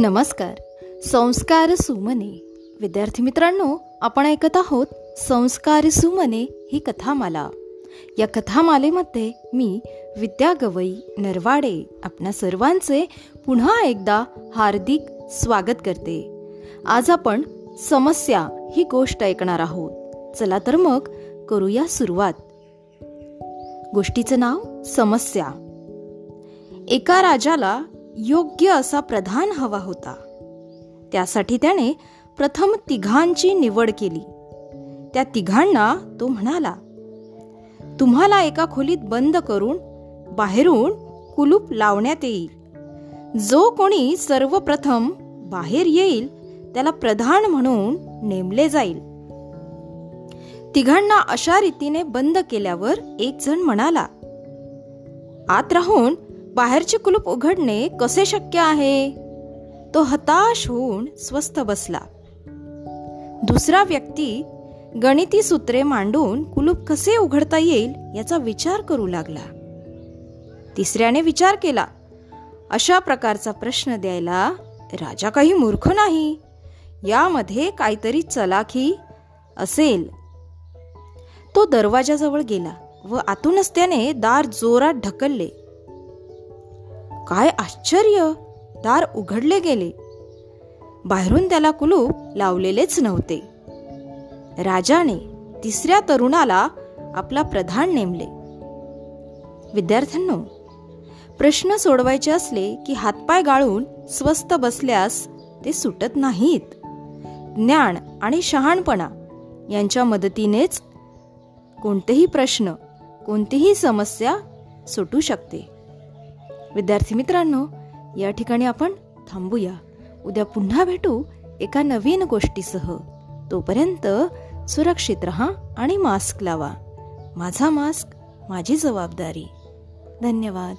नमस्कार. संस्कार सुमने. विद्यार्थी मित्रांनो आपण ऐकत आहोत संस्कार सुमने ही कथामाला. या कथामालेमध्ये मी विद्या गवई नरवाडे आपणा सर्वांचे पुन्हा एकदा हार्दिक स्वागत करते. आज आपण समस्या ही गोष्ट ऐकणार आहोत. चला तर मग करूया सुरुवात. गोष्टीचं नाव समस्या. एका राजाला योग्य असा प्रधान हवा होता. त्यासाठी त्याने प्रथम तिघांची निवड केली. त्या तिघांना तो म्हणाला तुम्हाला एका खोलीत बंद करून बाहेरून कुलूप लावण्यात येईल. जो कोणी सर्वप्रथम बाहेर येईल त्याला प्रधान म्हणून नेमले जाईल. तिघांना अशा रीतीने बंद केल्यावर एक जण म्हणाला आत राहून बाहेरचे कुलूप उघडणे कसे शक्य आहे? तो हताश होऊन स्वस्थ बसला. दुसरा व्यक्ती गणिती सूत्रे मांडून कुलूप कसे उघडता येईल याचा विचार करू लागला. तिसऱ्याने विचार केला अशा प्रकारचा प्रश्न द्यायला राजा काही मूर्ख नाही. यामध्ये काहीतरी चलाखी असेल. तो दरवाजाजवळ गेला व आतूनच त्याने दार जोरात ढकलले. काय आश्चर्य! दार उघडले गेले. बाहेरून त्याला कुलूप लावलेलेच नव्हते. राजाने तिसऱ्या तरुणाला आपला प्रधान नेमले. विद्यार्थ्यांनो प्रश्न सोडवायचे असले की हातपाय गाळून स्वस्त बसल्यास ते सुटत नाहीत. ज्ञान आणि शहाणपणा यांच्या मदतीनेच कोणतेही प्रश्न कोणतीही समस्या सुटू शकते. विद्यार्थी मित्रांनो या ठिकाणी आपण थांबूया. उद्या पुन्हा भेटू एका नवीन गोष्टीसह. तोपर्यंत सुरक्षित रहा आणि मास्क लावा. माझा मास्क माझी जबाबदारी. धन्यवाद.